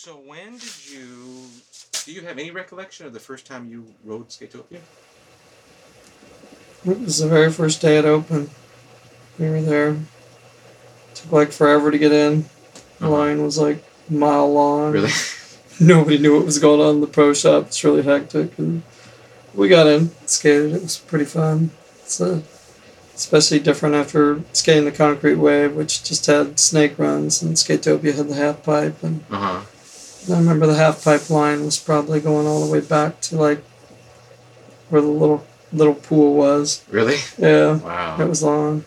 So when did you? Do you have any recollection of the first time you rode Skatopia? It was the very first day it opened. We were there. It took like forever to get in. The Uh-huh. line was like a mile long. Really? Nobody knew what was going on in the pro shop. It's really hectic, and we got in, skated. It was pretty fun. It's uh, especially different after skating the concrete wave, which just had snake runs, and Skatopia had the half pipe. And Uh huh. I remember the half pipe line was probably going all the way back to like where the little little pool was. Really? Yeah, Wow. it was long.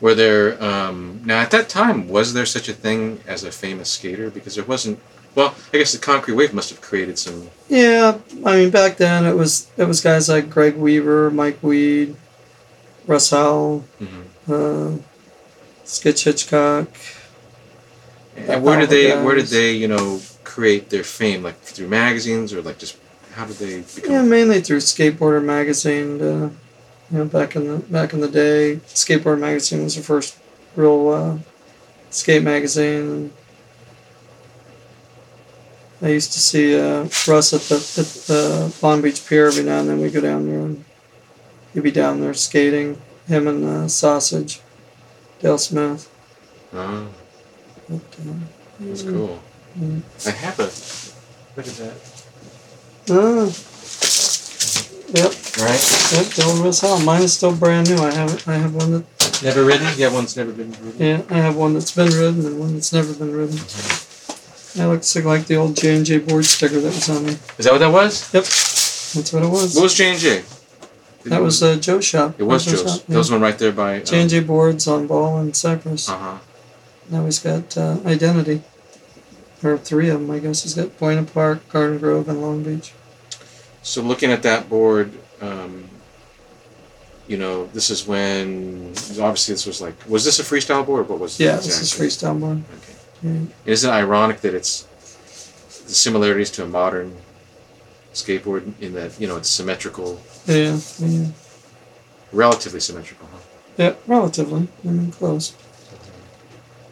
Were there um, now at that time was there such a thing as a famous skater? Because there wasn't. Well, I guess the concrete wave must have created some. Yeah, I mean back then it was it was guys like Greg Weaver, Mike Weed, Russ Howell, mhm. uh, Skitch Hitchcock. And where did they? Where did they? You know, create their fame? Like through magazines or like just how did they become? Yeah, mainly through Skateboarder magazine. Uh, you know, back in the back in the day, Skateboard magazine was the first real uh, skate magazine. I used to see uh, Russ at the at the Long Beach Pier every now and then. We'd go down there and he'd be down there skating. Him and uh, Sausage, Dale Smith. Oh, But, uh, that's cool. Mm. I have a. Look at that. Ah. Yep, Right. yep, the old Russ Howell. Mine is still brand new. I have I have one that Never ridden. Yeah, one's never been ridden. Yeah, I have one that's been ridden and one that's never been ridden. That looks like the old J and J board sticker that was on me. Is that what that was? Yep, that's what it was. What was J and J? that was uh, Joe's shop. It was Joe's shop, There was one right there by. J and J boards on Ball and Cypress. Uh huh. Now he's got uh, Identity, or three of them, I guess. He's got Buena Park, Garden Grove, and Long Beach. So looking at that board, um, you know, this is when obviously this was like, was this a freestyle board? What was? it Yeah, this is freestyle board. Okay. Yeah. Isn't it ironic that it's the similarities to a modern skateboard in that you know it's symmetrical, Yeah, yeah, relatively symmetrical? Huh? yeah. Relatively, I mean, close.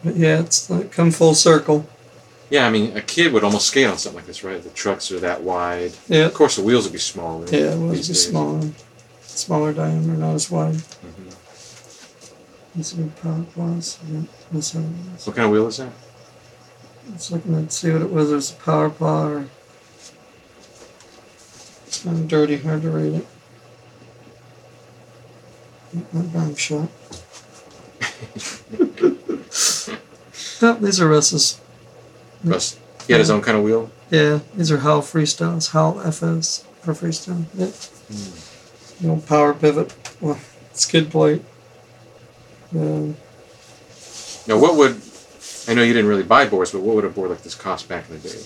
But yeah, it's like come full circle. Yeah, I mean, a kid would almost skate on something like this, right? The trucks are that wide. Yeah, Of course, the wheels would be smaller. yeah. It was these just smaller, smaller diameter, not as wide. Mhm. Let's see what power plus. Yeah, this one is. What kind of wheel is that? Let's looking at see what it was. There's a power paw or it's kind of dirty, hard to read it. Not bang shot. oh, these are Russ's. Russ. He had his own kind of wheel. Yeah, these are Hal Freestyles. Hal FS for freestyle. Yeah. Hmm. The old power pivot. Well, skid plate. Um, Now, what would I know you didn't really buy boards, but what would a board like this cost back in the day?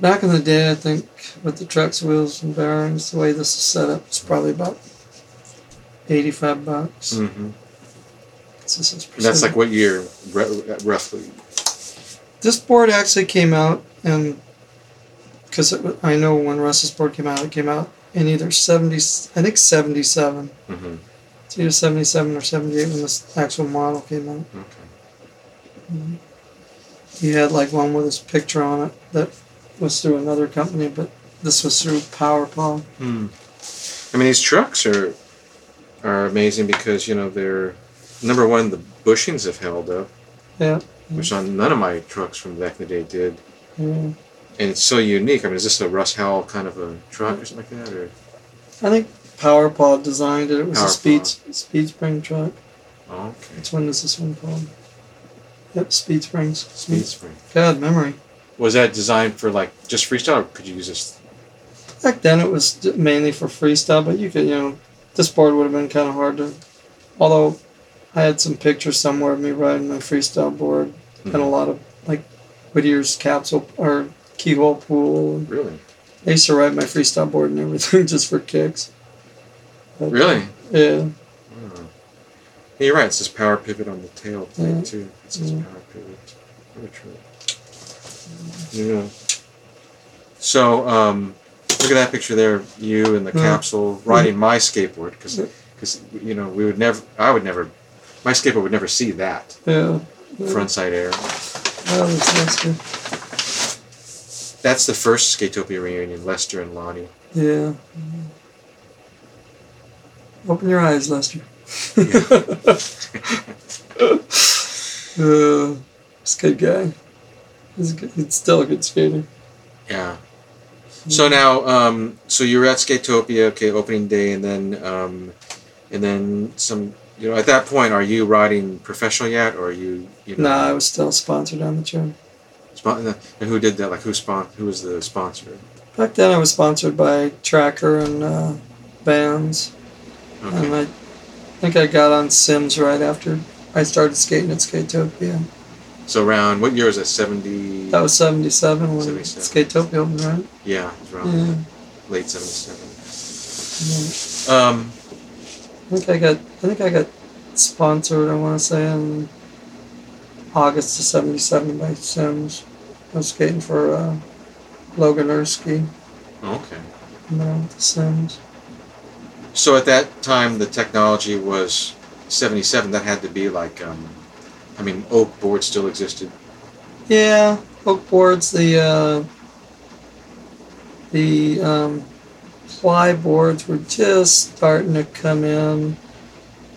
Back in the day, I think with the trucks, wheels, and bearings, the way this is set up, it's probably about eighty-five bucks. Mm-hmm. 'Cause This is And that's like what year, roughly? This board actually came out, and because I know when Russ's board came out, it came out in either seventy, I think seventy-seven. Mm-hmm. It's either seventy-seven or seventy-eight when this actual model came out. Okay. He had like one with his picture on it that was through another company, but this was through PowerPaw. Hmm. I mean, these trucks are are amazing because you know they're number one. The bushings have held up, Yeah. Which on none of my trucks from back in the day did, yeah. and it's so unique. I mean, is this a Russ Howell kind of a truck or something like that, or I think PowerPaw designed it. It was a speed speed spring truck. oh, okay, Which one is this one called? Yep, Speed Springs. speed spring? God, memory. Was that designed for like just freestyle, or could you use this? Back then it was mainly for freestyle, but you could, you know, this board would have been kind of hard to. Although I had some pictures somewhere of me riding my freestyle board and a lot of like Whittier's capsule or keyhole pool. Really, I used to ride my freestyle board and everything just for kicks. But, really. Yeah. Yeah, you're right. It's this power pivot on the tail thing Yeah. too. It says Yeah. power pivot. Very true. Yeah. So, um, look at that picture there. You and the capsule riding my skateboard because, Yeah. you know, we would never. I would never. My skateboard would never see that Yeah. yeah. front side air. Oh, that's Lester. That's the first Skatopia reunion, Lester and Lonnie. Yeah. Open your eyes, Lester. uh, he's a good guy. He's, a good, he's still a good skater. Yeah. So now, um, so you're at Skatopia, okay, opening day, and then, um, and then some. You know, at that point, are you riding professional yet, or are you? you know, Nah, I was still sponsored on the trip. spon- and who did that? Like, who spon- Who was the sponsor? Back then, I was sponsored by Tracker and uh, Vans, and I think I got on Sims right after I started skating at Skatopia. So around what year was that? Seventy. That was '77 when 77. Skatopia opened, right? Yeah, it was around Yeah. late seventy-seven. yeah. Um, I think I got I think I got sponsored. I want to say in August of '77 by Sims. I was skating for uh, Logan Earth Ski, okay. you know, the Sims. So at that time, the technology was seventy-seven. That had to be like, um, I mean, oak board still existed. Yeah, oak boards. The uh, the um, ply boards were just starting to come in.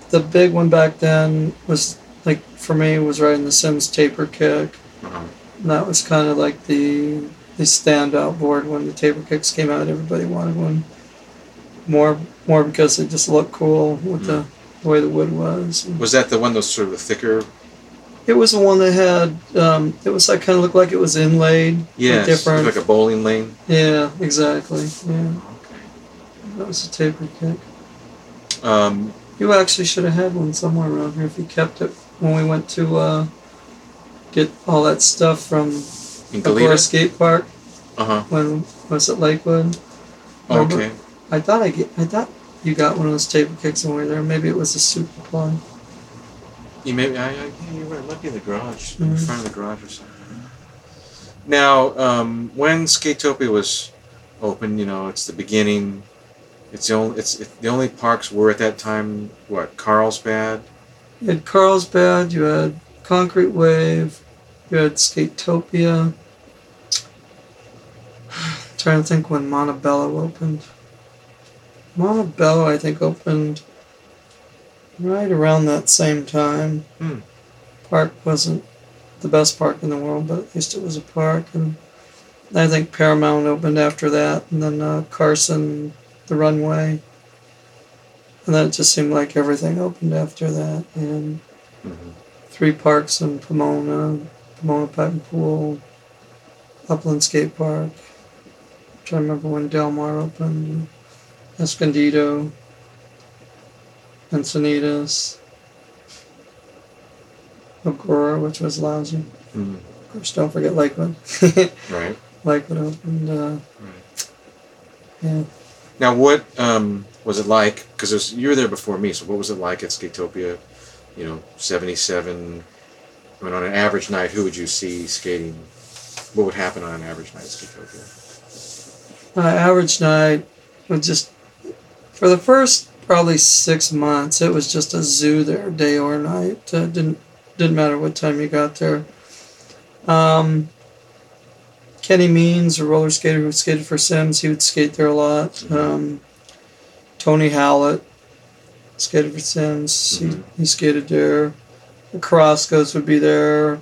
The big one back then was like for me was riding the Sims taper kick. Uh-huh. And that was kind of like the the standout board when the taper kicks came out. Everybody wanted one more more because it just looked cool with the, the way the wood was. Was that the one that was sort of a thicker? It was the one that had um, it was like kind of looked like it was inlaid. Yeah, different. like a bowling lane. yeah, exactly. Yeah, Okay. That was a taper kick. Um, You actually should have had one somewhere around here if you kept it when we went to uh, get all that stuff from in Agora Skate Park Uh huh. when was it Lakewood? Remember? Okay. I thought I get, I thought you got one of those taper kicks when we were there. Maybe it was a super plug. You maybe I, I yeah, you're right. It in the garage, in Mhm. front of the garage or something. Now, um, when Skatopia was open, you know, it's the beginning. It's the only. It's it, the only parks were at that time. What Carlsbad? You had Carlsbad, you had Concrete Wave, you had Skatopia. trying to think when Montebello opened. Montebello, I think, opened right around that same time. Hmm. Park wasn't the best park in the world, but at least it was a park. And I think Paramount opened after that, and then uh, Carson, the runway. And then it just seemed like everything opened after that. And Mm-hmm. three parks in Pomona, Pomona and Pool, Upland Skate Park. I'm trying to remember when Del Mar opened, Escondido, Encinitas, Agora, which was lousy. hmm Of course, don't forget Lakewood. Right. Lakewood opened. Uh, Right. yeah. Now, what um, was it like? Because you were there before me, so what was it like at Skatopia? You know, seventy-seven. I mean, on an average night, who would you see skating? What would happen on an average night at Skatopia? My average night was just for the first probably six months. It was just a zoo there, day or night. Uh, didn't didn't matter what time you got there. Um, Kenny Means, a roller skater who skated for Sims, he would skate there a lot. Mhm. Um, Tony Howlett skated for Sims. Mhm. He, he skated there. The Carrascos would be there.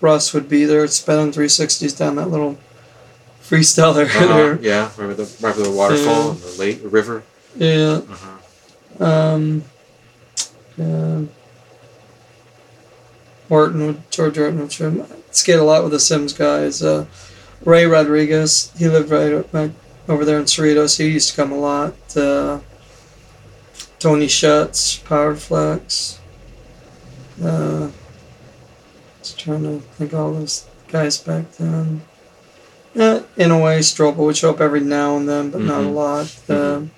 Russ would be there. Spinning 360s down that little freestyle area Uh-huh. Yeah, remember the with the waterfall Yeah. and the lake, the river. Yeah. Uh-huh. Um, yeah. Orton would George Orton. Skate a lot with the Sims guys. Uh, Ray Rodriguez, he lived right, right over there in Cerritos. He used to come a lot. Uh, Tony Schutz, Powerflex. Uh, just trying to think all those guys back then. Yeah, in a way, Strobel would show up every now and then, but not a Mhm. lot. Uh, Mhm.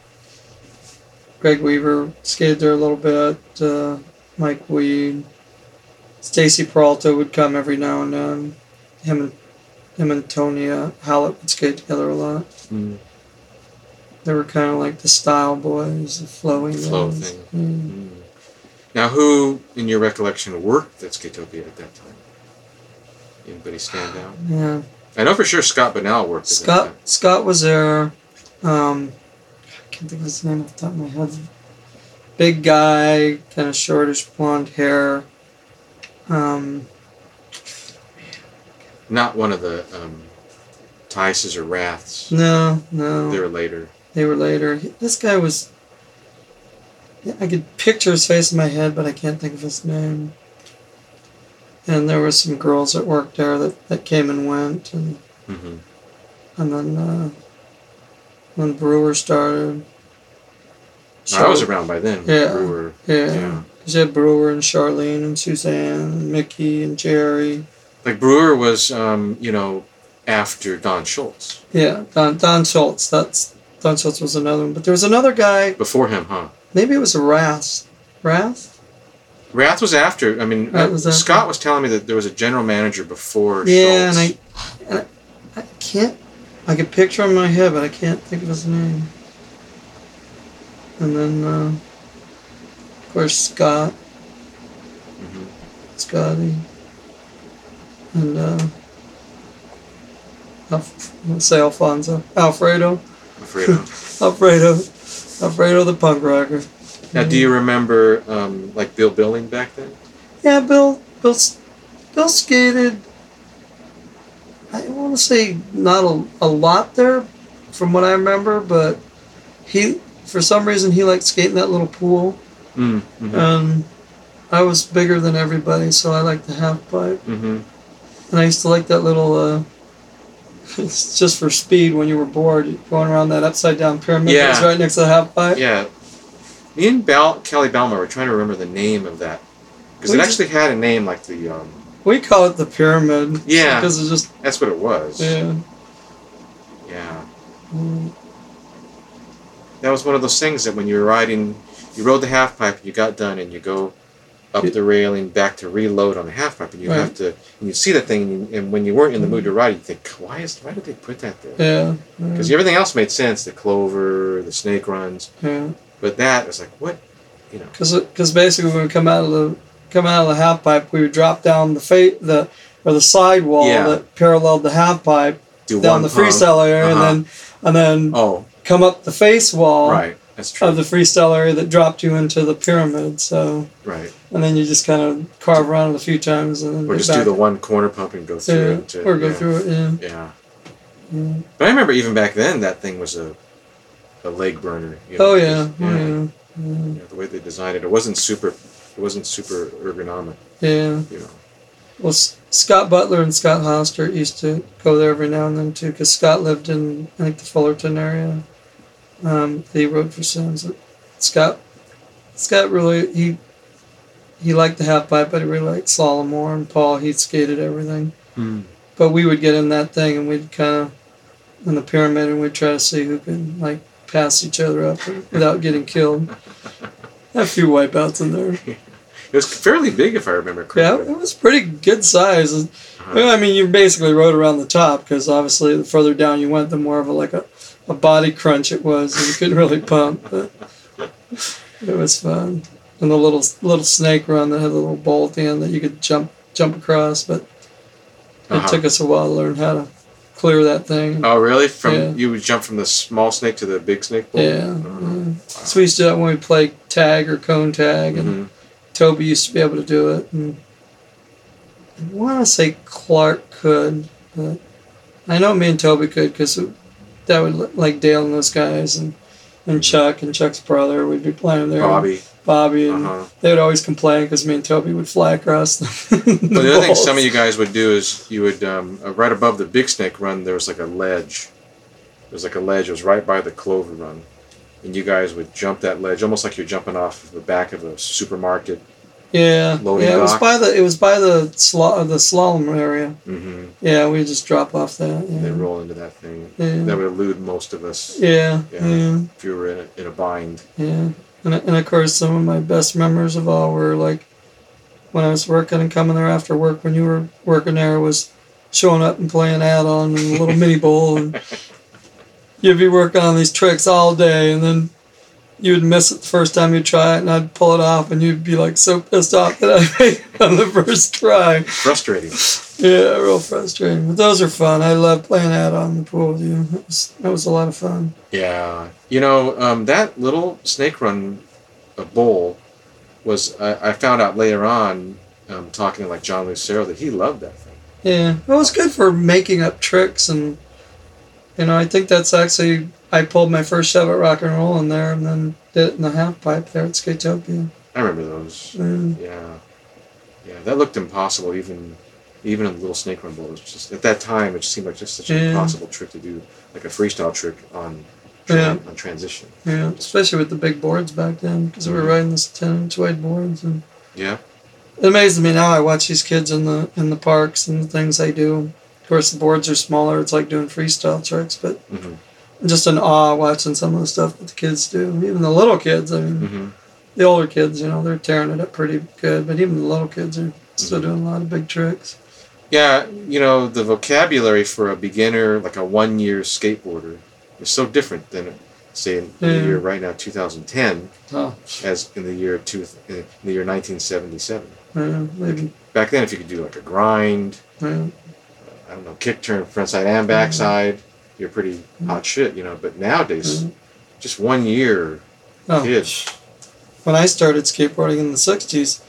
Greg Weaver skated there a little bit. Uh, Mike Weed, Stacy Peralta would come every now and then. Him and him and Tony uh, Hallett would skate together a lot. Mm. They were kind of like the style boys, the flowing Flow guys. thing. Mm. Mm. Now, who, in your recollection, worked at Skatopia at that time? Anybody stand out? Yeah, I know for sure Scott Bonnell worked. at that Scott Scott was there. Um, I can't think of his name off the top of my head. Big guy, kind of shortish blonde hair. Um, Not one of the um, Tices or Wraths. no, no. They were later. They were later. This guy was. I could picture his face in my head, but I can't think of his name. And there were some girls that worked there that, that came and went, and hmm and then uh, when Brewer started. I was around by then. Yeah. Brewer. Yeah. Yeah. You had Brewer and Charlene and Suzanne and Mickey and Jerry. Like Brewer was, um, you know, after Don Schultz. Yeah, Don Don Schultz. That's Don Schultz was another one, but there was another guy. Before him, huh? Maybe it was Rath. Rath. Wrath was after. I mean, uh, was. Scott was telling me that there was a general manager before Yeah, Schultz. and I, and I, I can't. I could picture him in my head, but I can't think of his name. And then, uh, of course, Scott, Mhm. Scotty, and uh, Alf- let's say Alfonso, Alfredo, Afraid of. Alfredo, Alfredo the punk rocker. now, do you remember um, like Bill Billing back then? Yeah, Bill, Bill, Bill skated. I want to say not a, a lot there, from what I remember, but he, for some reason, he liked skating that little pool, Mm, hmm and I was bigger than everybody, so I liked the half pipe, hmm and I used to like that little. Uh, it's just for speed when you were bored, going around that upside down pyramid that was right next to the half pipe. Yeah. Me and Bal- Kelly Balmer were trying to remember the name of that. Because it just- actually had a name like the. Um, We call it the pyramid. Yeah. because it's just that's what it was. yeah. Yeah. Mm. That was one of those things that when you were riding, you rode the half pipe and you got done and you go up the railing back to reload on the half pipe. And you have to and you see the thing and, you, and when you weren't in the mood to ride you think why is why did they put that there? Yeah. because everything else made sense the clover the snake runs. Yeah. but that was like what you know. Because basically when we come out of the come out of the half pipe, we would drop down the fa- the or the side wall Yeah. that paralleled the half pipe do down the freestyle area, Uh-huh. and then and then oh. come up the face wall. Right that's true of the freestyle area that dropped you into the pyramid. So right and then you just kind of carve around it a few times and then or just do the one corner pump and go through yeah, it to- or go yeah. through it. Yeah. yeah yeah. but I remember even back then that thing was a a leg burner you know, Oh yeah. just- Oh yeah. Yeah. you know, the way they designed it, it wasn't super, it wasn't super ergonomic. yeah. You know, Well, Scott Butler and Scott Hostert used to go there every now and then too, because Scott lived in I think the Fullerton area. Um, he rode for Sims. Scott, Scott really he he liked the half pipe, but he really liked slalom more. And Paul he skated everything. But we would get in that thing and we'd kind of in the pyramid and we'd try to see who could like pass each other up without getting killed. Had a few wipeouts in there. it was fairly big if I remember Yeah, it was pretty good size. Uh-huh. Well, I mean, you basically rode around the top because obviously the further down you went, the more of a like a, a body crunch it was, and you couldn't really pump. But it was fun, and the little little snake run that had a little bolt in that you could jump jump across. But it Uh-huh. took us a while to learn how to clear that thing. Oh, really? From Yeah. you would jump from the small snake to the big snake bowl? Yeah, Uh-huh. yeah. So we used to do that when we played tag or cone tag, and Mhm. Toby used to be able to do it. And I want to say Clark could, but I know me and Toby could because that would li- like Dale and those guys and and Chuck and Chuck's brother would be playing there. Bobby. Bobby, and Uh-huh. they would always complain because me and Toby would fly across the. Well, the other thing some of you guys would do is you would um, uh, right above the big snake run. There was like a ledge. There was like a ledge. It was right by the clover run, and you guys would jump that ledge almost like you're jumping off the back of a supermarket. Yeah, Loading yeah. It was dock. by the it was by the sla- the slalom area. Mm-hmm. Yeah, we just drop off that. And they roll into that thing. yeah, That would elude most of us yeah. Yeah. yeah. if you were in a, in a bind. Yeah, and and of course some of my best memories of all were like when I was working and coming there after work when you were working there was showing up and playing add-on a little mini bowl and you'd be working on these tricks all day and then you would miss it the first time you try it, and I'd pull it off, and you'd be like so pissed off that I made it on the first try. Frustrating. Yeah, real frustrating. But those are fun. I love playing out on the pool with you. That was, that was a lot of fun. Yeah, you know um, that little snake run uh, bowl was I, I found out later on um, talking to like John Lucero that he loved that thing. Yeah, it was good for making up tricks, and you know, I think that's actually I pulled my first shove-it rock and roll in there, and then did it in the half pipe there at Skatopia. I remember those. Mm. Yeah, yeah, that looked impossible even even in the little snake run bowl. It was just at that time it just seemed like just such an Yeah. impossible trick to do, like a freestyle trick on Yeah. on transition. Yeah, especially with the big boards back then, because we were riding this ten inch wide boards, and Yeah, it amazes me now. I watch these kids in the in the parks and the things they do. Course, the boards are smaller. It's like doing freestyle tricks, but hmm just in awe watching some of the stuff that the kids do. Even the little kids. I mean, hmm the older kids, you know, they're tearing it up pretty good, but even the little kids are still doing a lot of big tricks. yeah. You know the vocabulary for a beginner, like a one year skateboarder, is so different than say in the year right now 2010 Oh, as in the year two in the year 1977. yeah, maybe. Back then, if you could do like a grind, Yeah, I don't know, kick turn front side and back side, you're pretty hot shit, you know. But nowadays, Mhm. just one year oh. kid, When I started skateboarding in the '60s,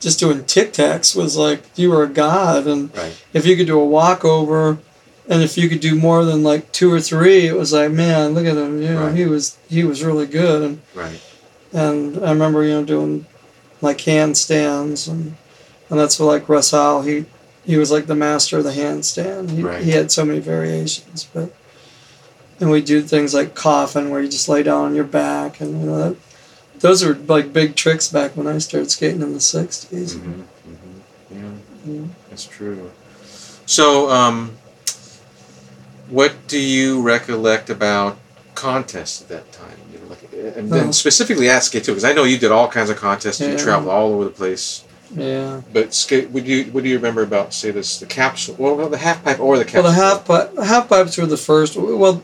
just doing tic tacs was like you were a god, and right? if you could do a walkover, and if you could do more than like two or three, it was like, man, look at him. You know, Right. he was he was really good, and Right. and I remember you know doing like handstands, and and that's what like Russ Howell, he he was like the master of the handstand. He Right. he had so many variations, but and we do things like coffin where you just lay down on your back, and you know that. Those were like big tricks back when I started skating in the '60s. hmm hmm Yeah, Mhm. that's true. So, um, what do you recollect about contests at that time? You know, like, and then Oh. specifically at skate too, because I know you did all kinds of contests. You traveled all over the place. Yeah. But skate, would you what do you remember about say this the capsule? Well, the half pipe or the capsule? Well, the half pipe, half pipes were the first. Well,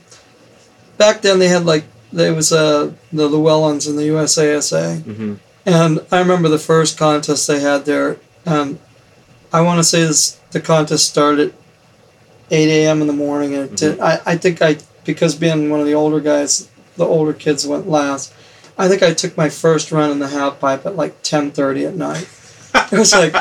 back then they had like there was uh, the Llewellyns and the USASA, hmm and I remember the first contest they had there. And I want to say this: the contest started eight a.m. in the morning, and it did, I I think I because being one of the older guys, the older kids went last. I think I took my first run in the half pipe at like ten thirty at night. It was like,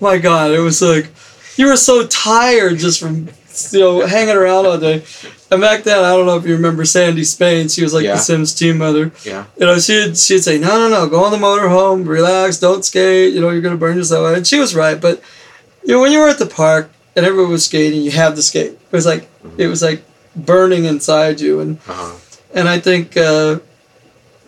my God, it was like, you were so tired just from, you know, hanging around all day. And back then, I don't know if you remember Sandy Spain. She was like Yeah. the Sims team mother. Yeah. You know, she'd, she'd say, no, no, no, go on the motorhome, relax, don't skate, you know, you're going to burn yourself out. And she was right. But, you know, when you were at the park and everyone was skating, you had to skate. It was like, it was like burning inside you. And Uh-huh. and I think uh,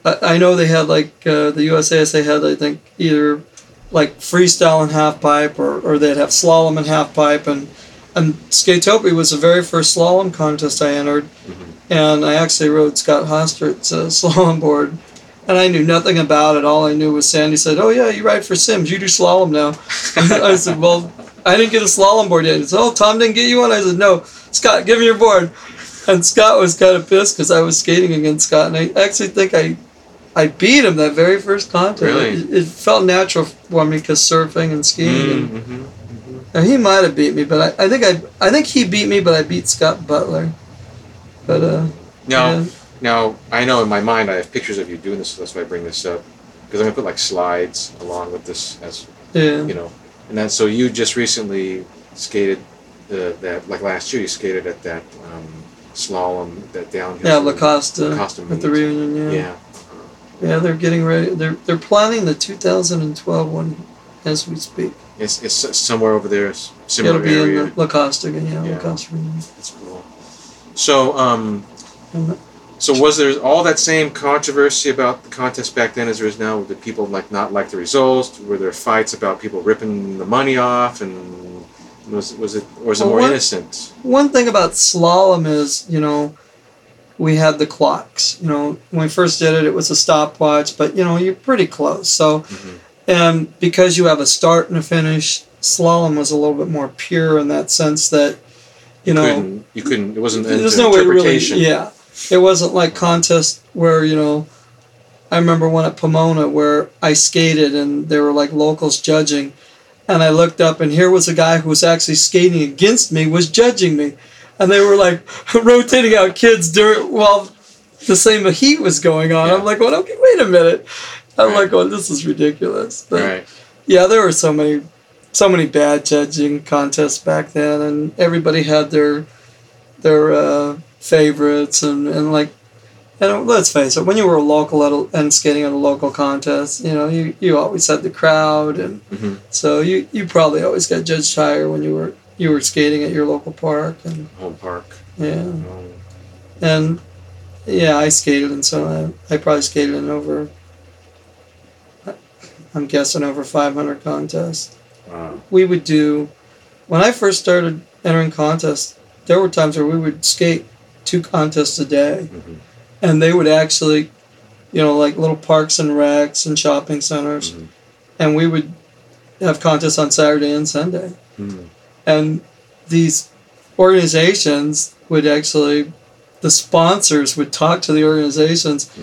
I, I know they had like uh, the USASA had I think either like freestyle and half pipe or, or they'd have slalom and half pipe and and Skatopia was the very first slalom contest I entered. And I actually rode Scott Hostert's uh, slalom board and I knew nothing about it. All I knew was Sandy said oh yeah you ride for Sims. You do slalom now. I said well I didn't get a slalom board yet. He said oh Tom didn't get you one? I said no. Scott give me your board. And Scott was kind of pissed because I was skating against Scott, and I actually think I, I beat him that very first contest. Really? It, it felt natural for me because surfing and skiing, and, Mm-hmm. and he might have beat me, but I, I think I, I think he beat me, but I beat Scott Butler. But uh, Now, yeah, now I know in my mind I have pictures of you doing this, so that's why I bring this up because I'm gonna put like slides along with this as yeah, you know, and then so you just recently skated that like last year you skated at that um, slalom that downhill. yeah, La Costa, Lacoste at the reunion, yeah. Yeah. Yeah, they're getting ready. They're they're planning the 2012 one as we speak. It's, it's somewhere over there, similar It'll be area. in the La Costa again, yeah, Yeah. La Costa reunion. That's cool. So, um, so was there all that same controversy about the contest back then as there is now? Did people like not like the results? Were there fights about people ripping the money off, and was was it or was it more what- innocent? one thing about slalom is, you know, we had the clocks. You know, when we first did it, it was a stopwatch, but you know, you're pretty close. So, Mhm. and because you have a start and a finish, slalom was a little bit more pure in that sense that, you know, couldn't, you couldn't. It wasn't. there's no way really, yeah. It wasn't like contest where you know, I remember one at Pomona where I skated and there were like locals judging, and I looked up and here was a guy who was actually skating against me was judging me, and they were like rotating out kids during while the same heat was going on. Yeah. I'm like, well, okay, wait a minute. I'm Right. like, well, this is ridiculous. But Right. yeah, there were so many, so many bad judging contests back then, and everybody had their their uh, favorites, and, and like, and let's face it, when you were a local at a, and skating at a local contest, you know, you, you always had the crowd, and hmm so you, you probably always got judged higher when you were you were skating at your local park, and Home park. yeah, Oh. and yeah, I skated, and so I, I probably skated in over. I'm guessing over 500 contests. Wow. we would do when I first started entering contests. There were times where we would skate two contests a day, hmm and they would actually, you know, like little parks and recs and shopping centers, Mhm. and we would have contests on Saturday and Sunday, hmm and these organizations would actually, the sponsors would talk to the organizations. Mhm.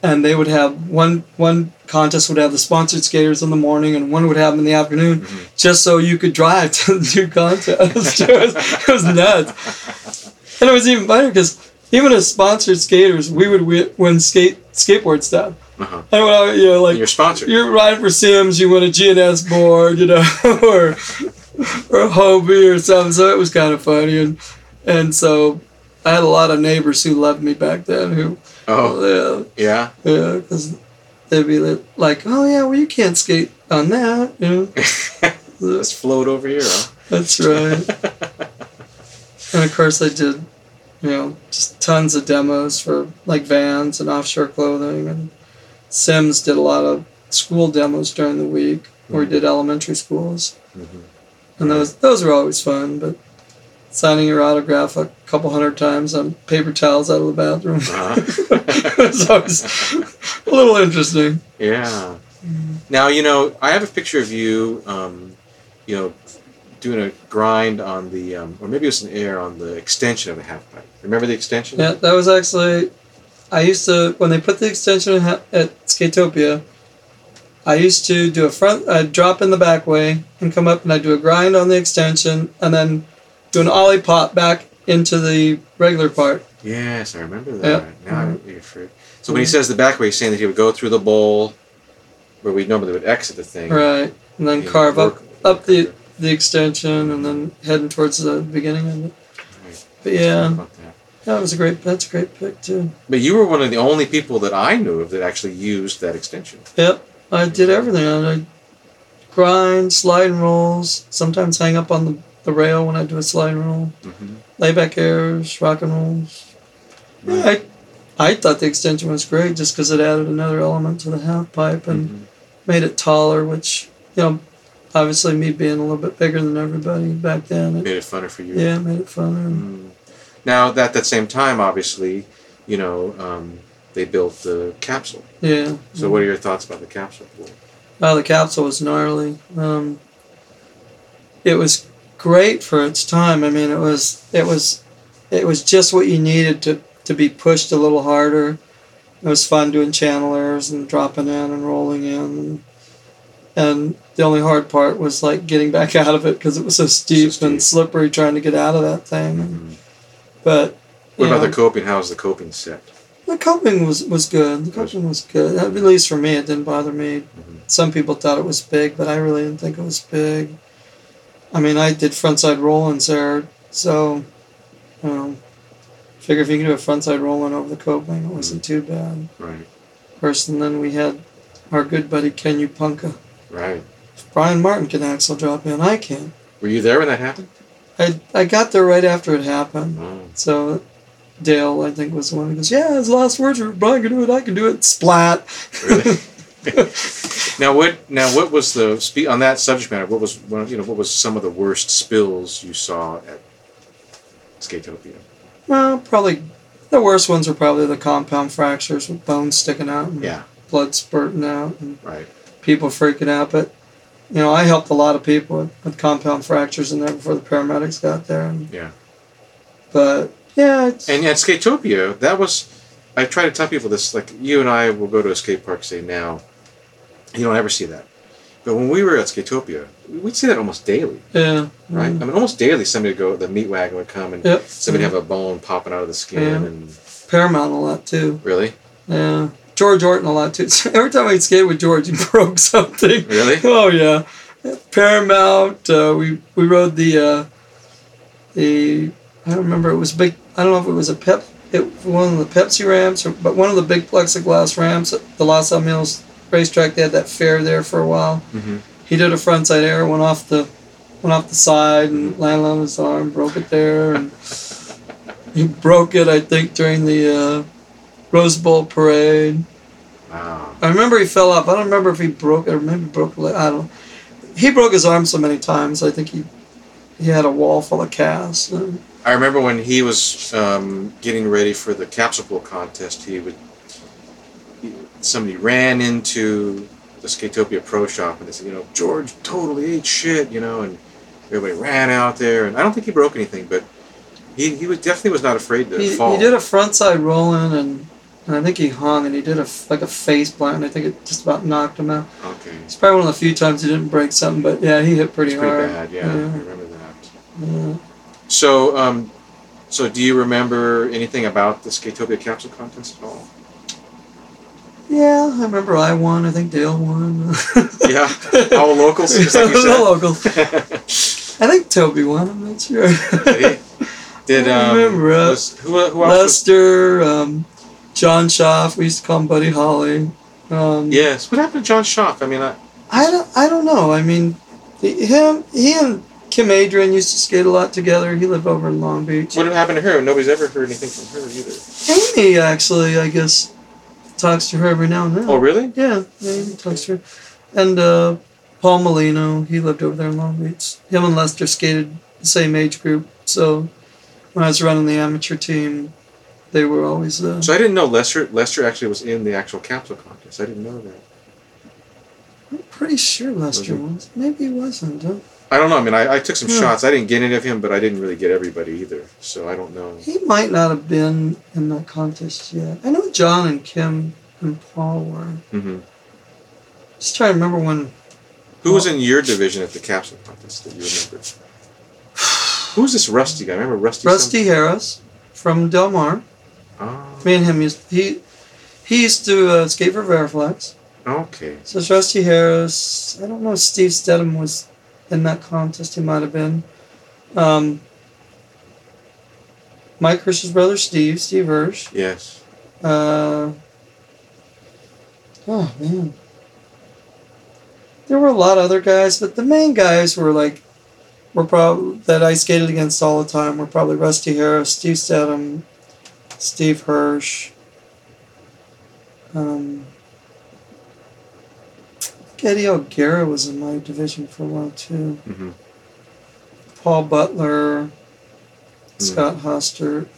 And they would have one one contest would have the sponsored skaters in the morning, and one would have them in the afternoon, Mhm. just so you could drive to the two contests. it, was, it was nuts. And it was even funny because even as sponsored skaters, we would wi- win skate skateboard stuff. Uh-huh. And when I, you know, like You're sponsored. you're riding for Sims, you win a G&S board, you know, or or a Hobie or something. So it was kind of funny, and and so I had a lot of neighbors who loved me back then. Who, oh, yeah, yeah. yeah, because they'd be li- like, oh yeah, well you can't skate on that, you know. Let's float over here, huh? That's right. And of course, I did, you know, just tons of demos for like vans and offshore clothing. And Sims did a lot of school demos during the week, where we Mhm. did elementary schools, Mhm. And those those were always fun. But signing your autograph a couple hundred times on paper towels out of the bathroom Uh-huh. was always a little interesting. Yeah. Now you know I have a picture of you, um, you know, doing a grind on the, um, or maybe it was an air on the extension of the half pipe. Remember the extension? Yeah, that was actually. I used to when they put the extension at Skatopia. I used to do a front. I'd drop in the back way and come up, and I'd do a grind on the extension, and then do an ollie pop back into the regular part. Yes, I remember that. Yeah. Now I mm-hmm. you're free. So when he says the back way, he's saying that he would go through the bowl, where we normally would exit the thing. Right, and then and carve up work- up the the extension, and then heading towards the beginning of it. Right. But yeah, that. that was a great. That's a great pick too. But you were one of the only people that I knew of that actually used that extension. Yep, I did everything it. Grind, slide and rolls. Sometimes hang up on the, the rail when I do a slide and roll. Mm-hmm. Layback airs, rock and rolls. Yeah, I, I thought the extension was great just because it added another element to the half pipe and Mhm. made it taller, which, you know, obviously me being a little bit bigger than everybody back then, it, Made it funner for you. yeah, it made it funner. Mm. Now, at that same time, obviously, you know, um, they built the capsule. Yeah. So, what are your thoughts about the capsule? Oh, the capsule was gnarly. Um, it was great for its time. I mean, it was it was it was just what you needed to to be pushed a little harder. It was fun doing channelers and dropping in and rolling in, and, the only hard part was like getting back out of it because it was so steep, steep. and slippery trying to get out of that thing. Mhm. But What about know, the coping? How's the coping set? The coping was, was good. The coping was good. At least for me, it didn't bother me. Mhm. Some people thought it was big, but I really didn't think it was big. I mean, I did frontside roll-ins there, so you know, figure if you can do a frontside roll-in over the coping, it wasn't too bad. Right, First, and then we had our good buddy Ken Upunka. right. If Brian Martin can axle drop in, I can. Were you there when that happened? I I got there right after it happened. Oh. So Dale, I think, was the one who goes, "Yeah, his last words were Brian can do it, I can do it." Splat. Really? now what? Now what was the spe- on that subject matter? What was one? You know, what was some of the worst spills you saw at Skatopia? well, probably the worst ones were probably the compound fractures with bones sticking out and Yeah, blood spurting out and right. people freaking out. But you know, I helped a lot of people with, with compound fractures in there before the paramedics got there. And, Yeah. but yeah, it's, And at Skatopia, that was, I try to tell people this. Like you and I will go to a skate park, say now, you don't ever see that. But when we were at Skatopia, we'd see that almost daily, Yeah. right? Mm. I mean, almost daily, somebody would go, the meat wagon would come, and Yep. somebody Mm. have a bone popping out of the skin, Yeah. and Paramount a lot too. really, Yeah. George Orton a lot too. So every time I'd skate with George, he broke something. really, Oh yeah, Paramount. Uh, we we rode the uh, the I don't remember. It was big. I don't know if it was a pep. It one of the Pepsi ramps, or, but one of the big plexiglass ramps at the Los Alamitos racetrack. They had that fair there for a while. Mhm. He did a frontside air, went off the went off the side and landed on his arm, broke it there, and he broke it. I think during the uh, Rose Bowl parade. wow, I remember he fell off. I don't remember if he broke it or maybe broke a leg. I don't. He broke his arm so many times. I think he he had a wall full of casts. And, I remember when he was um, getting ready for the capsule contest, he would. Somebody ran into the Skatopia Pro Shop and they said, you know, George totally ate shit, you know, and everybody ran out there. And I don't think he broke anything, but he, he was definitely was not afraid to he, fall. he did a frontside roll in and, and I think he hung and he did a like a face plant. And I think it just about knocked him out. okay, It's probably one of the few times he didn't break something, but yeah, he hit pretty it's pretty hard. bad. Yeah, I remember that. yeah. So, um, so do you remember anything about the Skatopia capsule contest at all? Yeah, I remember I won. I think Dale won. Yeah, all locals, just like you said. locals. I think Toby won. I'm not sure. Did he? Did I um, remember, uh, was, who, who else was Lester, um, John Schaff. We used to call him Buddy Holly. Um, Yes. What happened to John Schaff? I mean, I, I don't. I don't know. I mean, him. He and Kim Adrian used to skate a lot together. He lived over in Long Beach. what happened to her? Nobody's ever heard anything from her either. Amy actually, I guess, talks to her every now and then. Oh, really? Yeah, he talks to her. And uh, Paul Molino, he lived over there in Long Beach. Him and Lester skated the same age group. So when I was running the amateur team, they were always. Uh, So I didn't know Lester. Lester actually was in the actual capsule contest. I didn't know that. I'm pretty sure Lester Was was. Maybe he wasn't. Huh? I don't know. I mean, I, I took some Yeah. shots. I didn't get any of him, but I didn't really get everybody either. So I don't know. He might not have been in that contest yet. I know John and Kim and Paul were. Mm-hmm. Just trying to remember when. Who was in your division at the capsule contest that you remember? Who was this Rusty guy? Remember Rusty? Rusty Harris from Del Mar. Oh, Me and him used he he used to uh, skate for Veriflex. okay. So it's Rusty Harris. I don't know if Steve Steadham was in that contest. He might have been. Um, Mike Hirsch's brother Steve, Steve Hirsch. Yes. Uh, oh man. There were a lot of other guys, but the main guys were like were probably that I skated against all the time were probably Rusty Harris, Steve Steadham, Steve Hirsch. Um, Eddie O'Gara was in my division for a while too. hmm Paul Butler, Hmm. Scott Hostert.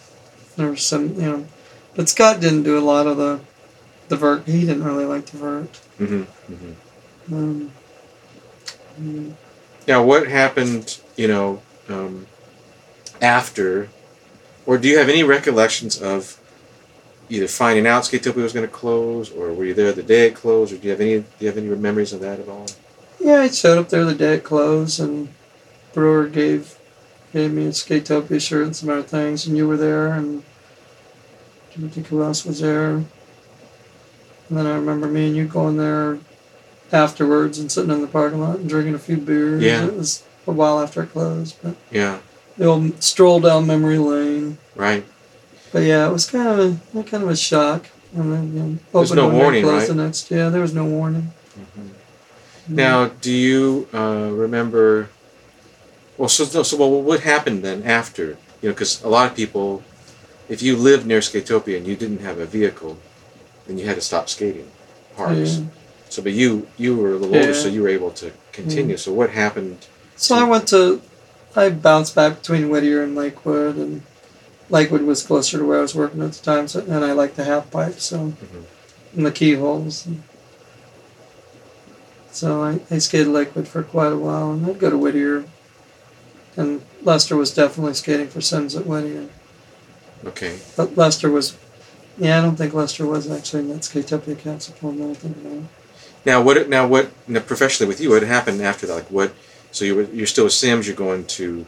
There were some, you know, but Scott didn't do a lot of the the vert. He didn't really like the vert. hmm hmm Um, mm, Now, what happened? You know, um, after, or do you have any recollections of either finding out Skate Skatopia was going to close, or were you there the day it closed, or do you have any? Do you have any memories of that at all? yeah, I showed up there the day it closed, and Brewer gave gave me a Skate Skatopia shirt and some other things, and you were there, and I don't think who else was there. And then I remember me and you going there afterwards and sitting in the parking lot and drinking a few beers. Yeah. It was a while after it closed, but Yeah. the old stroll down memory lane. Right. But yeah, it was kind of a kind of a shock. And then you know, There's no warning, right? The next, yeah, there was no warning. Now, do you uh, remember? Well, so, so well, what happened then after? You know, because a lot of people, if you lived near Skatopia and you didn't have a vehicle, then you had to stop skating parks. Yeah. So, but you you were a little older, so you were able to continue. So, what happened? So I went to, I bounced back between Whittier and Lakewood, and Lakewood was closer to where I was working at the time, so, and I liked the half pipe, so, Mhm. and the keyholes. And, so I, I skated Lakewood for quite a while, and I'd go to Whittier, and Lester was definitely skating for Sims at Whittier. Okay. But Lester was Yeah, I don't think Lester was actually in that Skatopia Council now I think it. Now what? Now what? Now professionally with you, what happened after that? Like what? So you were you're still with Sims. You're going to,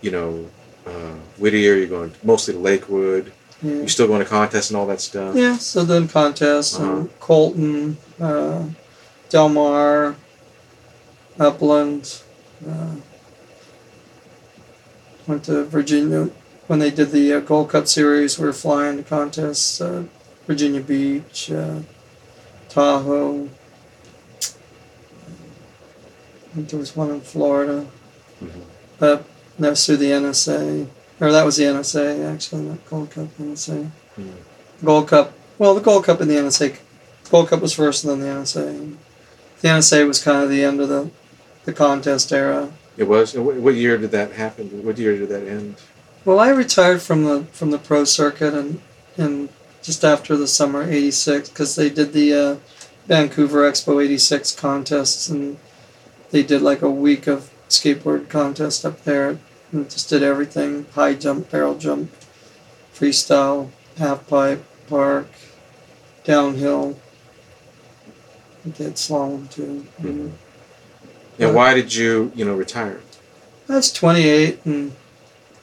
you know, uh, Whittier. You're going mostly to Lakewood. Yeah. You're still going to contests and all that stuff. Yeah, so then contests Uh-huh. and Colton, uh, Del Mar, Upland. Uh, went to Virginia when they did the uh, Gold Cup series. We were flying to contests. Uh, Virginia Beach, uh, Tahoe. I think there was one in Florida. Mhm. That was through the NSA. Or that was the NSA, actually, not Gold Cup, NSA. Mhm. Gold Cup. Well, the Gold Cup and the NSA. Gold Cup was first, and then the NSA. The NSA was kind of the end of the, the contest era. It was. What, what year did that happen? What year did that end? Well, I retired from the from the pro circuit and and just after the summer '86 because they did the uh, Vancouver Expo '86 contests and they did like a week of skateboard contest up there and just did everything: high jump, barrel jump, freestyle, half pipe, park, downhill. I did slalom too. Mhm. And why did you, you know, retire? I was 28 and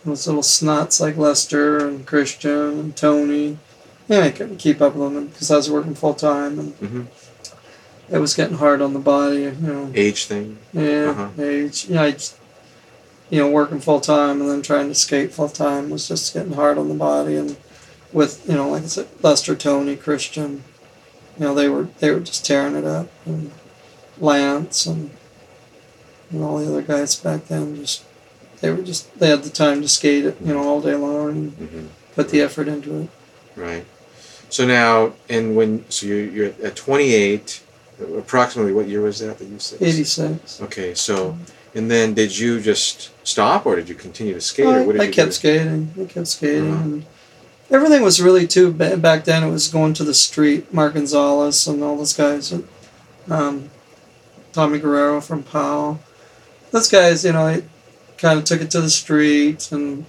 those little snots like Lester and Christian and Tony. Yeah, I couldn't keep up with them because I was working full time and hmm it was getting hard on the body. You know, Age thing. yeah, Uh-huh. age. Yeah, I just, you know, working full time and then trying to skate full time was just getting hard on the body. And with you know, like I said, Lester, Tony, Christian, you know, they were they were just tearing it up. And Lance and and all the other guys back then just they were just they had the time to skate it, you know, all day long and hmm put the effort into it. Right. So now, and when so you're you're at 28. Approximately what year was that that you said? Eighty six. Okay, so and then did you just stop or did you continue to skate? or I, what did I you kept do? skating. I kept skating, Uh-huh. and everything was really too ba- back then. It was going to the street. Mark Gonzalez and all those guys, and, um, Tommy Guerrero from Powell. Those guys, you know, I kind of took it to the street, and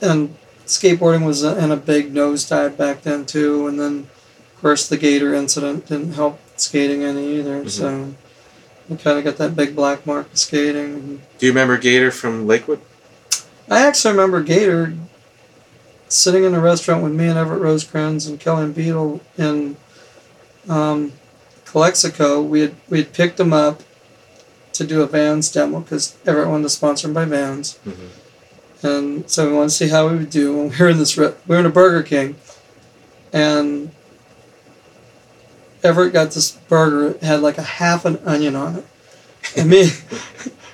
and skateboarding was in a big nosedive back then too. And then, of course, the Gator incident didn't help skating any either. Mhm. So. I kind of got that big black mark of skating. Do you remember Gator from Lakewood? I actually remember Gator sitting in a restaurant with me and Everett Rosecrans and Kelly and Beetle in um, Calexico. We had we had picked him up to do a Vans demo because Everett wanted to sponsor him by Vans, Mm-hmm. and so we wanted to see how we would do. And we were in this re- we were in a Burger King, and Everett got this burger. It had like a half an onion on it, and me.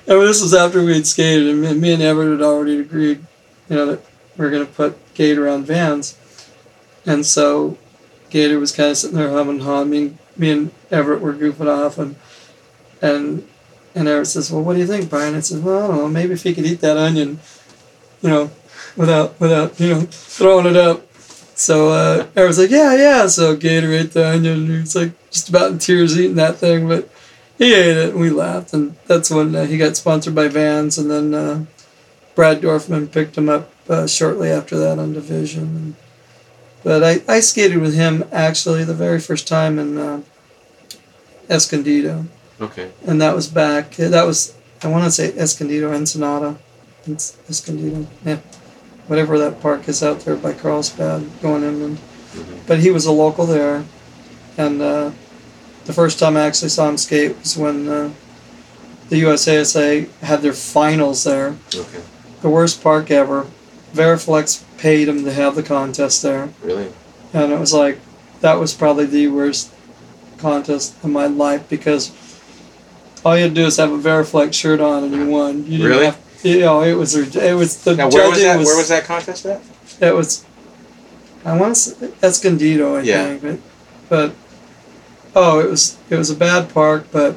I mean, this was after we had skated, and me, and Everett had already agreed, you know, that we are going to put Gator on Vans. And so Gator was kind of sitting there humming, hawing. Me, me and Everett were goofing off, and and and Everett says, "Well, what do you think, Brian?" I said, "Well, I don't know. Maybe if he could eat that onion, you know, without without you know throwing it up." So uh, Everett's like, "Yeah, yeah." So Gator ate the onion. And he was like just about in tears eating that thing, but he ate it and we laughed and that's when uh, he got sponsored by vans and then uh, brad dorfman picked him up uh, shortly after that on division and, but I, I skated with him actually the very first time in uh, escondido Okay. and that was back that was i want to say escondido ensenada it's escondido yeah whatever that park is out there by carlsbad going inland Mhm. but he was a local there and uh, the first time I actually saw him skate was when uh, the USASA had their finals there. Okay. The worst park ever. Veriflex paid him to have the contest there, Really? and it was like that was probably the worst contest in my life because all you had to do is have a Veriflex shirt on and you won. You didn't Really? Have, you know, it was it was the Now, where was that? Where was that contest at? it was. I want to say Escondido, I Yeah. think, but, but oh, it was it was a bad park, but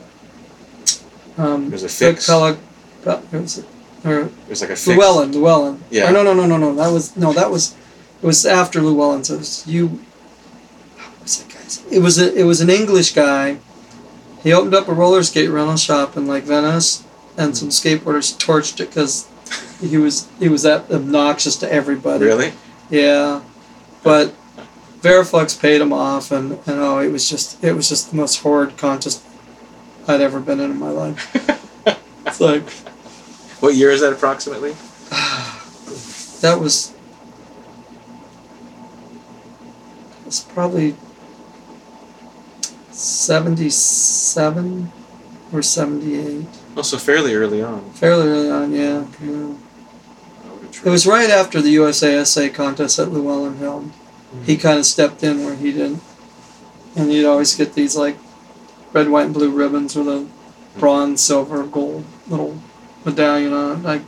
um, It was a fix? It was or It was like a fix. Llewellyn, Llewellyn. Yeah. Or no, no, no, no, no. That was no, that was it was after Llewellyn. So it was you. What was that guy's? It was a, it was an English guy. He opened up a roller skate rental shop in like Venice, and some skateboarders torched it because he was he was that obnoxious to everybody. Really? Yeah, but Veriflex paid him off, and, and oh, it was just it was just the most horrid contest I'd ever been in in my life. it's like What year is that approximately? that was it's probably seventy seven or seventy eight. Also fairly early on. Fairly early on, yeah. yeah. I would have It was right after the USASA contest at Llewellyn Hill. He kind of stepped in where he didn't. And you'd always get these like red, white, and blue ribbons with a bronze, silver, gold little medallion on it. I, Right.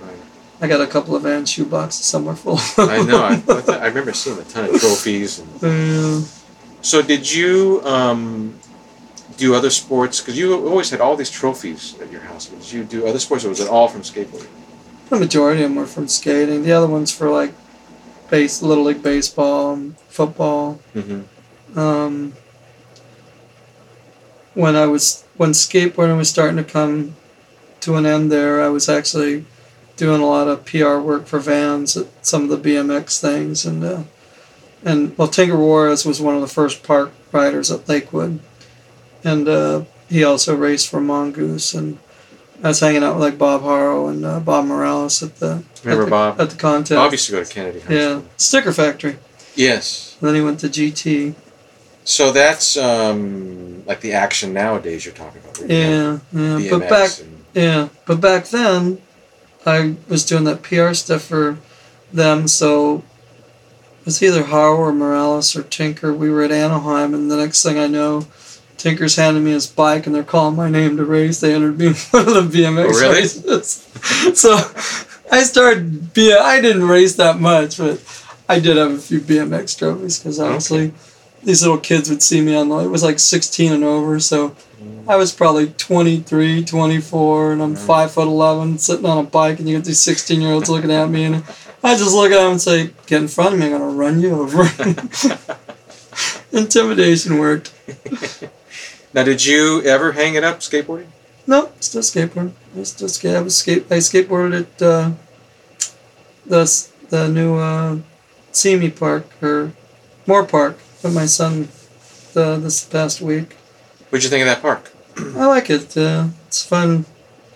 I got a couple of Van shoe boxes somewhere full. I know. I, I, I remember seeing a ton of trophies. And, Yeah. so did you um, do other sports? Because you always had all these trophies at your house. Did you do other sports, or was it all from skateboarding? The majority of them were from skating. The other ones for like base, little league baseball, and football. Mm-hmm. Um, when I was when skateboarding was starting to come to an end, there I was actually doing a lot of PR work for Vans at some of the BMX things, and uh, and well, Tinker Juarez was one of the first park riders at Lakewood, and uh, he also raced for Mongoose, and I was hanging out with like Bob Haro and uh, Bob Morales at the Remember at the, Bob? at the contest. Bob used to go to Kennedy High yeah, School. Sticker Factory. Yes. And then he went to GT. So that's um, like the action nowadays you're talking about. where you have Yeah, yeah. BMX But back and, Yeah, but back then, I was doing that PR stuff for them. So it was either Harrow or Morales or Tinker. We were at Anaheim, and the next thing I know, Tinker's handing me his bike, and they're calling my name to race. They entered me in one of the BMX Oh, really? races. so I started. being, I didn't race that much, but I did have a few BMX trophies because obviously. These little kids would see me on the, it was like 16 and over, so I was probably 23, 24, and I'm Yeah. 5 foot 11 sitting on a bike, and you get these 16 year olds looking at me, and I just look at them and say, Get in front of me, I'm going to run you over. Intimidation worked. now, did you ever hang it up skateboarding? No, still skateboard. I still skate. I was skate. I skateboarded at uh, the the new uh, Simi Park or Moorpark with my son the, this past week. What'd you think of that park? I like it. Uh, it's fun.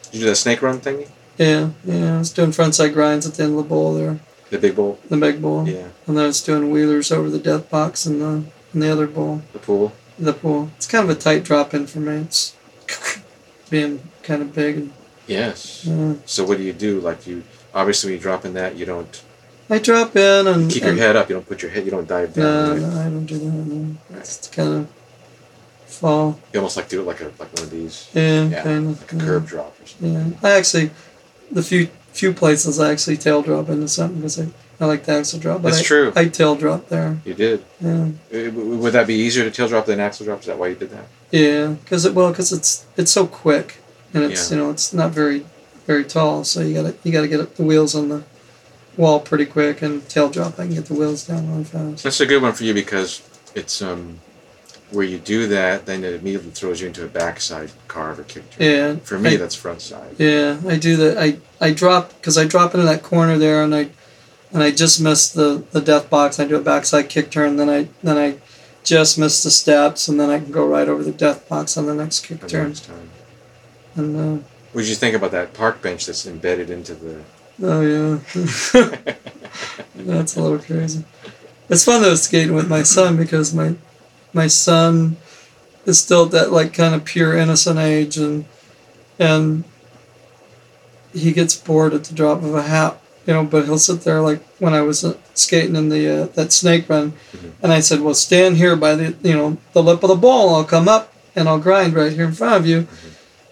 Did you do that snake run thingy? Yeah, yeah. I was doing frontside grinds at the end of the bowl there, The big bowl? the big bowl, Yeah. and then I was doing wheelers over the death box and the and the other bowl, The pool? The pool. It's kind of a tight drop in for me. It's being kind of big and. Yes. Uh, So what do you do? Like you, obviously when you drop in that, you don't I drop in and keep your and- head up. You don't put your head, you don't dive down. No, right? no, I don't do that. No. It's kind of fall. You almost like do it like a like one of these, Yeah, Yeah, kind of. like a curb drop or something. Yeah, I actually, the few few places I actually tail drop into something because I, I like the axle drop. But That's I, true. I tail drop there. You did. Yeah, Would that be easier to tail drop than axle drop? Is that why you did that? yeah, because it well, because it's it's so quick and it's Yeah. you know it's not very very tall, so you gotta you gotta get the wheels on the wall pretty quick and tail drop. I can get the wheels down really fast. That's a good one for you because it's um where you do that, then it immediately throws you into a backside carve or kick turn. Yeah, For me, I- that's front side. Yeah, I do that. I I drop because I drop into that corner there, and I and I just miss the the death box. I do a backside kick turn, then I then I just miss the steps, and then I can go right over the death box on the next kick the turn. next time. And uh, What did you think about that park bench that's embedded into the? oh yeah, that's a little crazy. It's fun though skating with my son because my my son is still at that like kind of pure innocent age and and he gets bored at the drop of a hat you know but he'll sit there like when i was uh, skating in the uh, that snake run. Mhm. and i said well stand here by the you know the lip of the bowl i'll come up and i'll grind right here in front of you.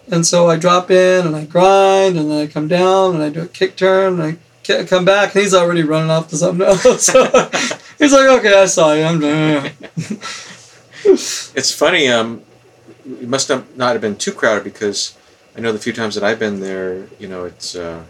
And so i drop in and i grind and then i come down and i do a kick turn and i come back. And he's already running off to something else. So he's like okay i saw you. I'm done. It's funny. Um, it must have not have been too crowded because I know the few times that I've been there, you know, it's uh,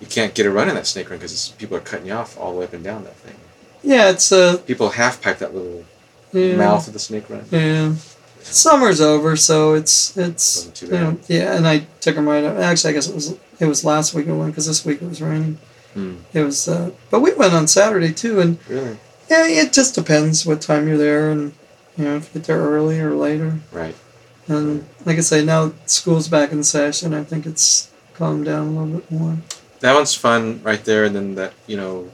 you can't get a run in that snake run because people are cutting you off all the way up and down that thing. yeah it's uh People half pipe that little yeah. mouth of the snake run. Yeah. Summer's over, so it's it's Wasn't too you know yeah. And I took him right up. Actually, I guess it was it was last week we went because this week it was raining. Hmm. It was, uh, but we went on Saturday too, and Really? Yeah, it just depends what time you're there, and you know if you get there early or later. Right. And like I say, now school's back in session. I think it's calmed down a little bit more. That one's fun right there, and then that you know,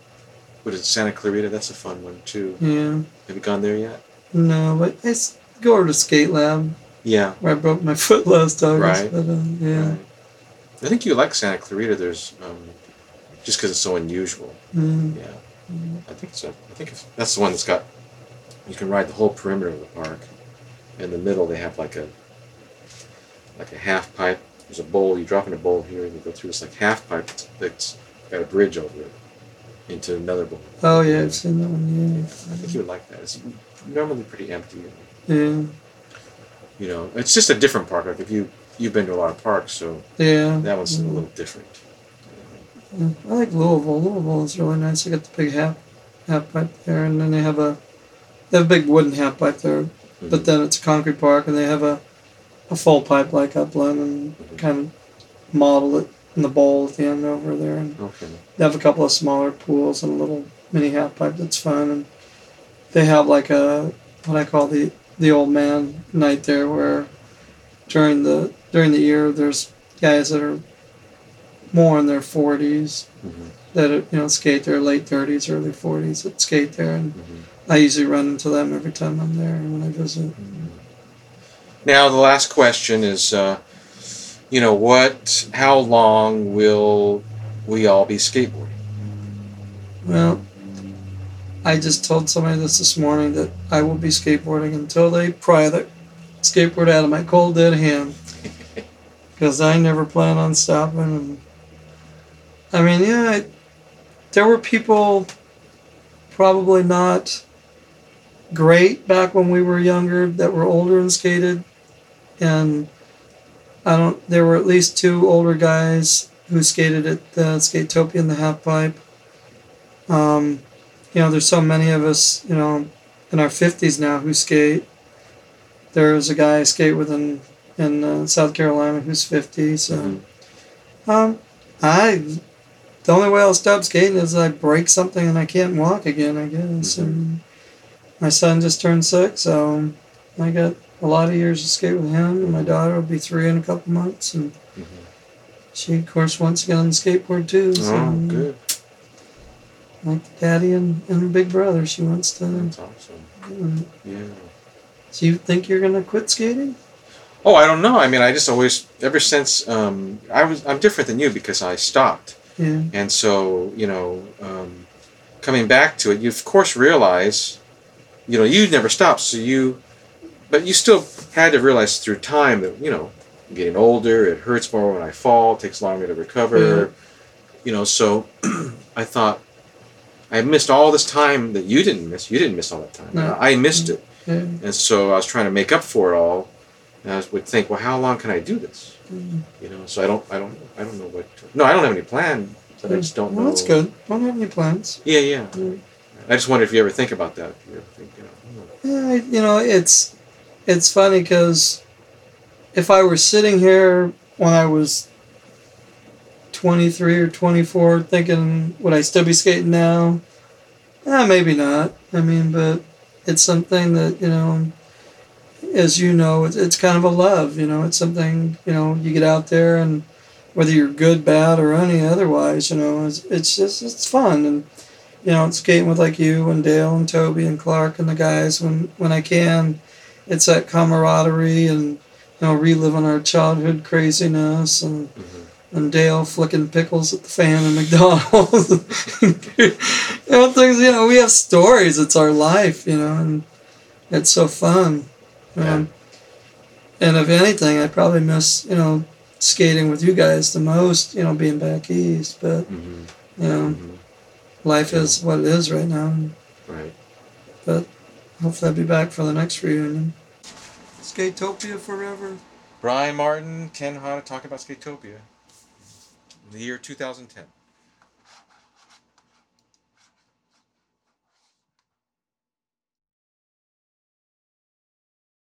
what is it, Santa Clarita? That's a fun one too. Yeah. Have you gone there yet? No, but I go over to skate lab Yeah. where I broke my foot last August. Right. But uh, yeah. Right. I think you like Santa Clarita. There's um, just because it's so unusual. Mm, Yeah. I think so. I think it's, that's the one that's got. You can ride the whole perimeter of the park. In the middle, they have like a like a half pipe. There's a bowl. You drop in a bowl here, and you go through this like half pipe that's, that's got a bridge over it into another bowl. Oh yeah, I've seen that one. Yeah, I think you would like that. It's normally pretty empty. Yeah. Yeah. You know, it's just a different park. Like if you you've been to a lot of parks, so Yeah. that one's a Mm. little different. Yeah, I like Louisville. Louisville is really nice. They got the big half half pipe there, and then they have a they have a big wooden half pipe there, but Mhm. then it's a concrete park, and they have a a full pipe like Upland, and kind of model it in the bowl at the end over there, and okay. they have a couple of smaller pools and a little mini half pipe that's fun, and they have like a what I call the the old man night there, where during the during the year there's guys that are more in their forties hmm that are, you know skate their late thirties, early forties that skate there, and hmm I usually run into them every time I'm there when I visit. Now the last question is, uh, you know, what? How long will we all be skateboarding? Well, I just told somebody this this morning that I will be skateboarding until they pry the skateboard out of my cold dead hand. Because I never plan on stopping. And I mean, yeah, I, there were people probably not great back when we were younger that were older and skated. And I don't, there were at least two older guys who skated at the Skatopia and the half pipe. Um, you know, there's so many of us, you know, in our 50s now who skate. There's a guy I skate with in, in uh, South Carolina who's 50. So, Mhm. um, I, the only way I'll stop skating is I break something and I can't walk again, I guess. Mhm. And my son just turned six, so I got a lot of years to skate with him. And my daughter will be three in a couple months. And Mhm. she, of course, wants to get on the skateboard too. So, Oh, good. like daddy and, and big brother. She wants to. That's awesome. um, Yeah. Do you think you're gonna quit skating? Oh, I don't know. I mean, I just always, ever since um, I was, I'm different than you because I stopped, Yeah. and so you know, um, coming back to it, you of course realize, you know, you never stopped, so you, but you still had to realize through time that you know, I'm getting older, it hurts more when I fall, it takes longer to recover, you know. So I thought I missed all this time that you didn't miss. You didn't miss all that time. No. I missed it. Yeah. And so I was trying to make up for it all. And I would think, well, how long can I do this? Mm. You know, so I don't, I don't, I don't know what. To, no, I don't have any plan, but I just don't well, know. that's good. Don't have any plans. Yeah, yeah. Mm. I just wonder if you ever think about that. You ever think, you know, hmm. Yeah, you know, it's it's funny because if I were sitting here when I was twenty three or twenty four, thinking would I still be skating now? Eh, maybe not. I mean, but it's something that you know, as you know, it's, it's kind of a love. You know, it's something you know you get out there and whether you're good, bad, or any otherwise, you know, it's, it's just it's fun and you know, skating with like you and Dale and Toby and Clark and the guys when when I can. It's that camaraderie and you know reliving our childhood craziness and Mhm. and Dale flicking pickles at the fan in McDonald's. you know things. You know we have stories. It's our life. You know, and it's so fun. Um, and if anything, I probably miss you know skating with you guys the most. You know, being back east, but Mhm. you know Mhm. life is what it is right now. right. Hopefully, I'll be back for the next reunion. Skatopia forever. Brian Martin, Ken Hana talking about Skatopia. The year 2010.